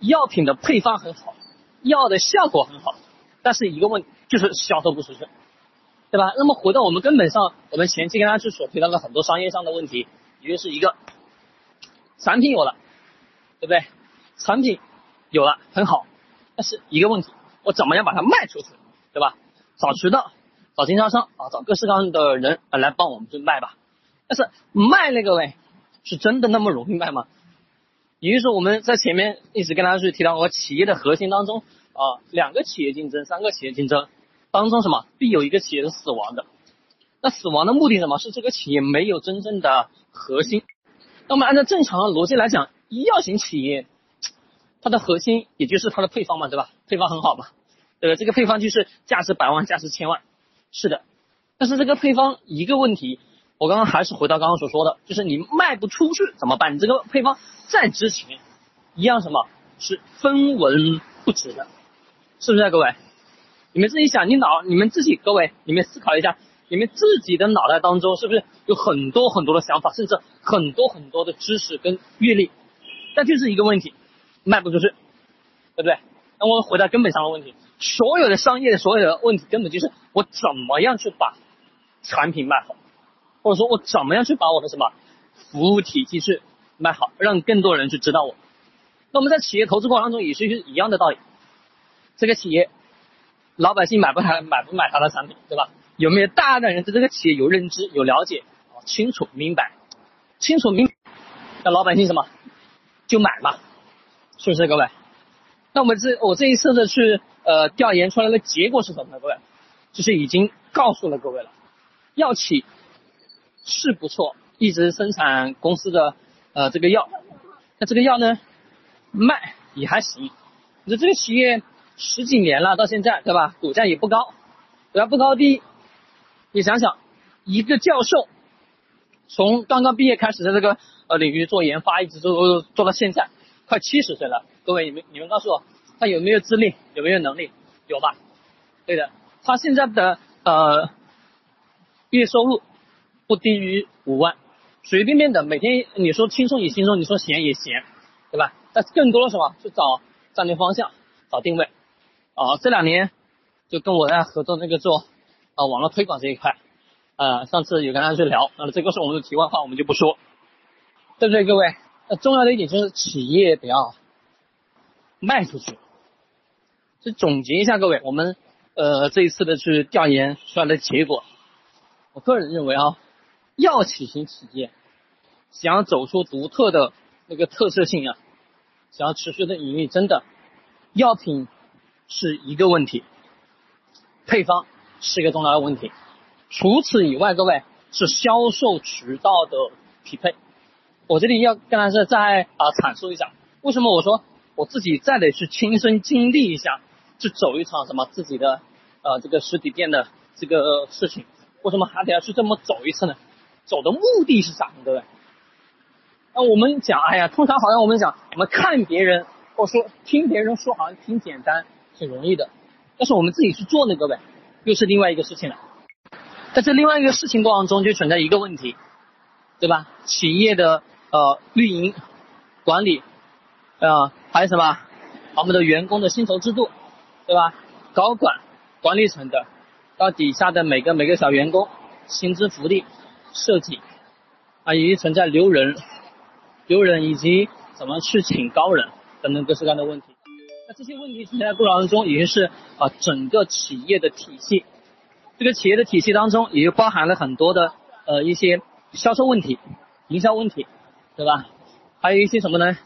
药品的配方很好，药的效果很好，但是一个问题就是销售不出去，对吧？那么回到我们根本上，我们前期跟大家去所提到的很多商业上的问题，也就是一个产品有了，对不对？产品有了很好，但是一个问题，我怎么样把它卖出去，对吧？找渠道，找经销商啊，找各式各样的人啊来帮我们去卖吧。但是卖那个嘞，是真的那么容易卖吗？也就是说，我们在前面一直跟大家去提到，我企业的核心当中啊，两个企业竞争，三个企业竞争当中，什么必有一个企业是死亡的。那死亡的目的什么？是这个企业没有真正的核心。那么按照正常的逻辑来讲，医药型企业它的核心也就是它的配方嘛，对吧？配方很好嘛，对吧？这个配方就是价值百万，价值千万，是的。但是这个配方一个问题。我刚刚还是回到刚刚所说的，就是你卖不出去怎么办？你这个配方再值钱，一样什么是分文不值的，是不是啊？各位，你们自己想，你脑，你们自己各位，你们思考一下，你们自己的脑袋当中是不是有很多很多的想法，甚至很多很多的知识跟阅历？但就是一个问题，卖不出去，对不对？那我们回到根本上的问题，所有的商业的所有的问题，根本就是我怎么样去把产品卖好。或者说我怎么样去把我的什么服务体系去卖好，让更多人去知道我？那我们在企业投资过程当中也是一样的道理。这个企业老百姓买不买买不买他的产品，对吧？有没有大量的人对这个企业有认知、有了解、清楚明白、清楚明？那老百姓什么就买嘛，是不是各位？那我们这我这一次的去呃调研出来的结果是什么呢？各位，就是已经告诉了各位了，药企。是不错，一直生产公司的呃这个药，那这个药呢卖也还行。你说这个企业十几年了，到现在对吧？股价也不高，股价不高低。你想想，一个教授从刚刚毕业开始在这个呃领域做研发，一直做做到现在，快七十岁了。各位你们你们告诉我，他有没有资历？有没有能力？有吧？对的，他现在的呃月收入。不低于五万，随随便便的，每天你说轻松也轻松，你说闲也闲，对吧？但是更多的什么？去找战略方向，找定位。啊，这两年就跟我在合作那个做啊网络推广这一块，呃，上次有跟大家去聊，那么这个是我们的题外话，我们就不说，对不对，各位？那重要的一点就是企业得要卖出去。就总结一下，各位，我们呃这一次的去调研出来的结果，我个人认为啊。药企型企业想要走出独特的那个特色性啊，想要持续的盈利，真的药品是一个问题，配方是一个重要的问题。除此以外，各位是销售渠道的匹配。我这里要跟大家再啊阐述一下，为什么我说我自己再得去亲身经历一下，去走一场什么自己的呃这个实体店的这个事情，为什么还得要去这么走一次呢？走的目的是啥呢？各位，那我们讲，哎呀，通常好像我们讲，我们看别人或说听别人说，好像挺简单，挺容易的。但是我们自己去做呢，各位，又是另外一个事情了。在这另外一个事情过程中，就存在一个问题，对吧？企业的呃运营管理啊，还有什么？我们的员工的薪酬制度，对吧？高管管理层的到底下的每个每个小员工薪资福利。设计啊，以及存在留人、留人以及怎么去请高人等等各式各样的问题。那这些问题存在过程当中，已经是啊整个企业的体系。这个企业的体系当中，也就包含了很多的呃一些销售问题、营销问题，对吧？还有一些什么呢？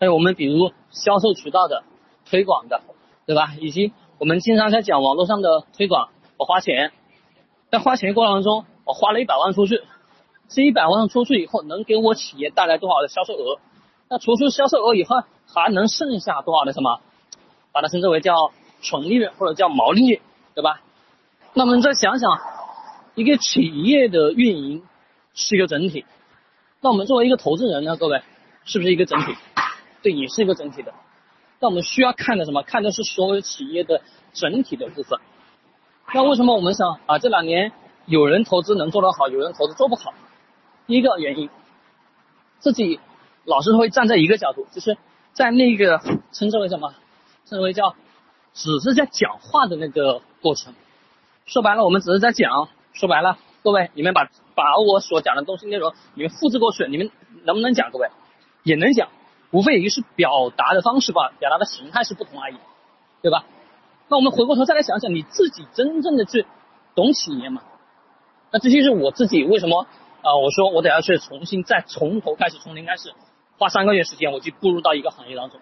还有我们比如销售渠道的推广的，对吧？以及我们经常在讲网络上的推广，我花钱，在花钱过程当中。我花了一百万出去，这一百万出去以后能给我企业带来多少的销售额？那除去销售额以后，还能剩下多少的什么？把它称之为叫纯利润或者叫毛利润，对吧？那我们再想想，一个企业的运营是一个整体，那我们作为一个投资人呢，各位是不是一个整体？对，也是一个整体的。那我们需要看的什么？看的是所有企业的整体的部分。那为什么我们想啊这两年？有人投资能做得好，有人投资做不好。第一个原因，自己老是会站在一个角度，就是在那个称之为什么？称之为叫只是在讲话的那个过程。说白了，我们只是在讲。说白了，各位，你们把把我所讲的东西内容，你们复制过去，你们能不能讲？各位也能讲，无非也就是表达的方式吧，表达的形态是不同而已，对吧？那我们回过头再来想想，你自己真正的去懂企业吗？那这就是我自己为什么啊？我说我得要去重新再从头开始，从零开始，花三个月时间，我去步入到一个行业当中。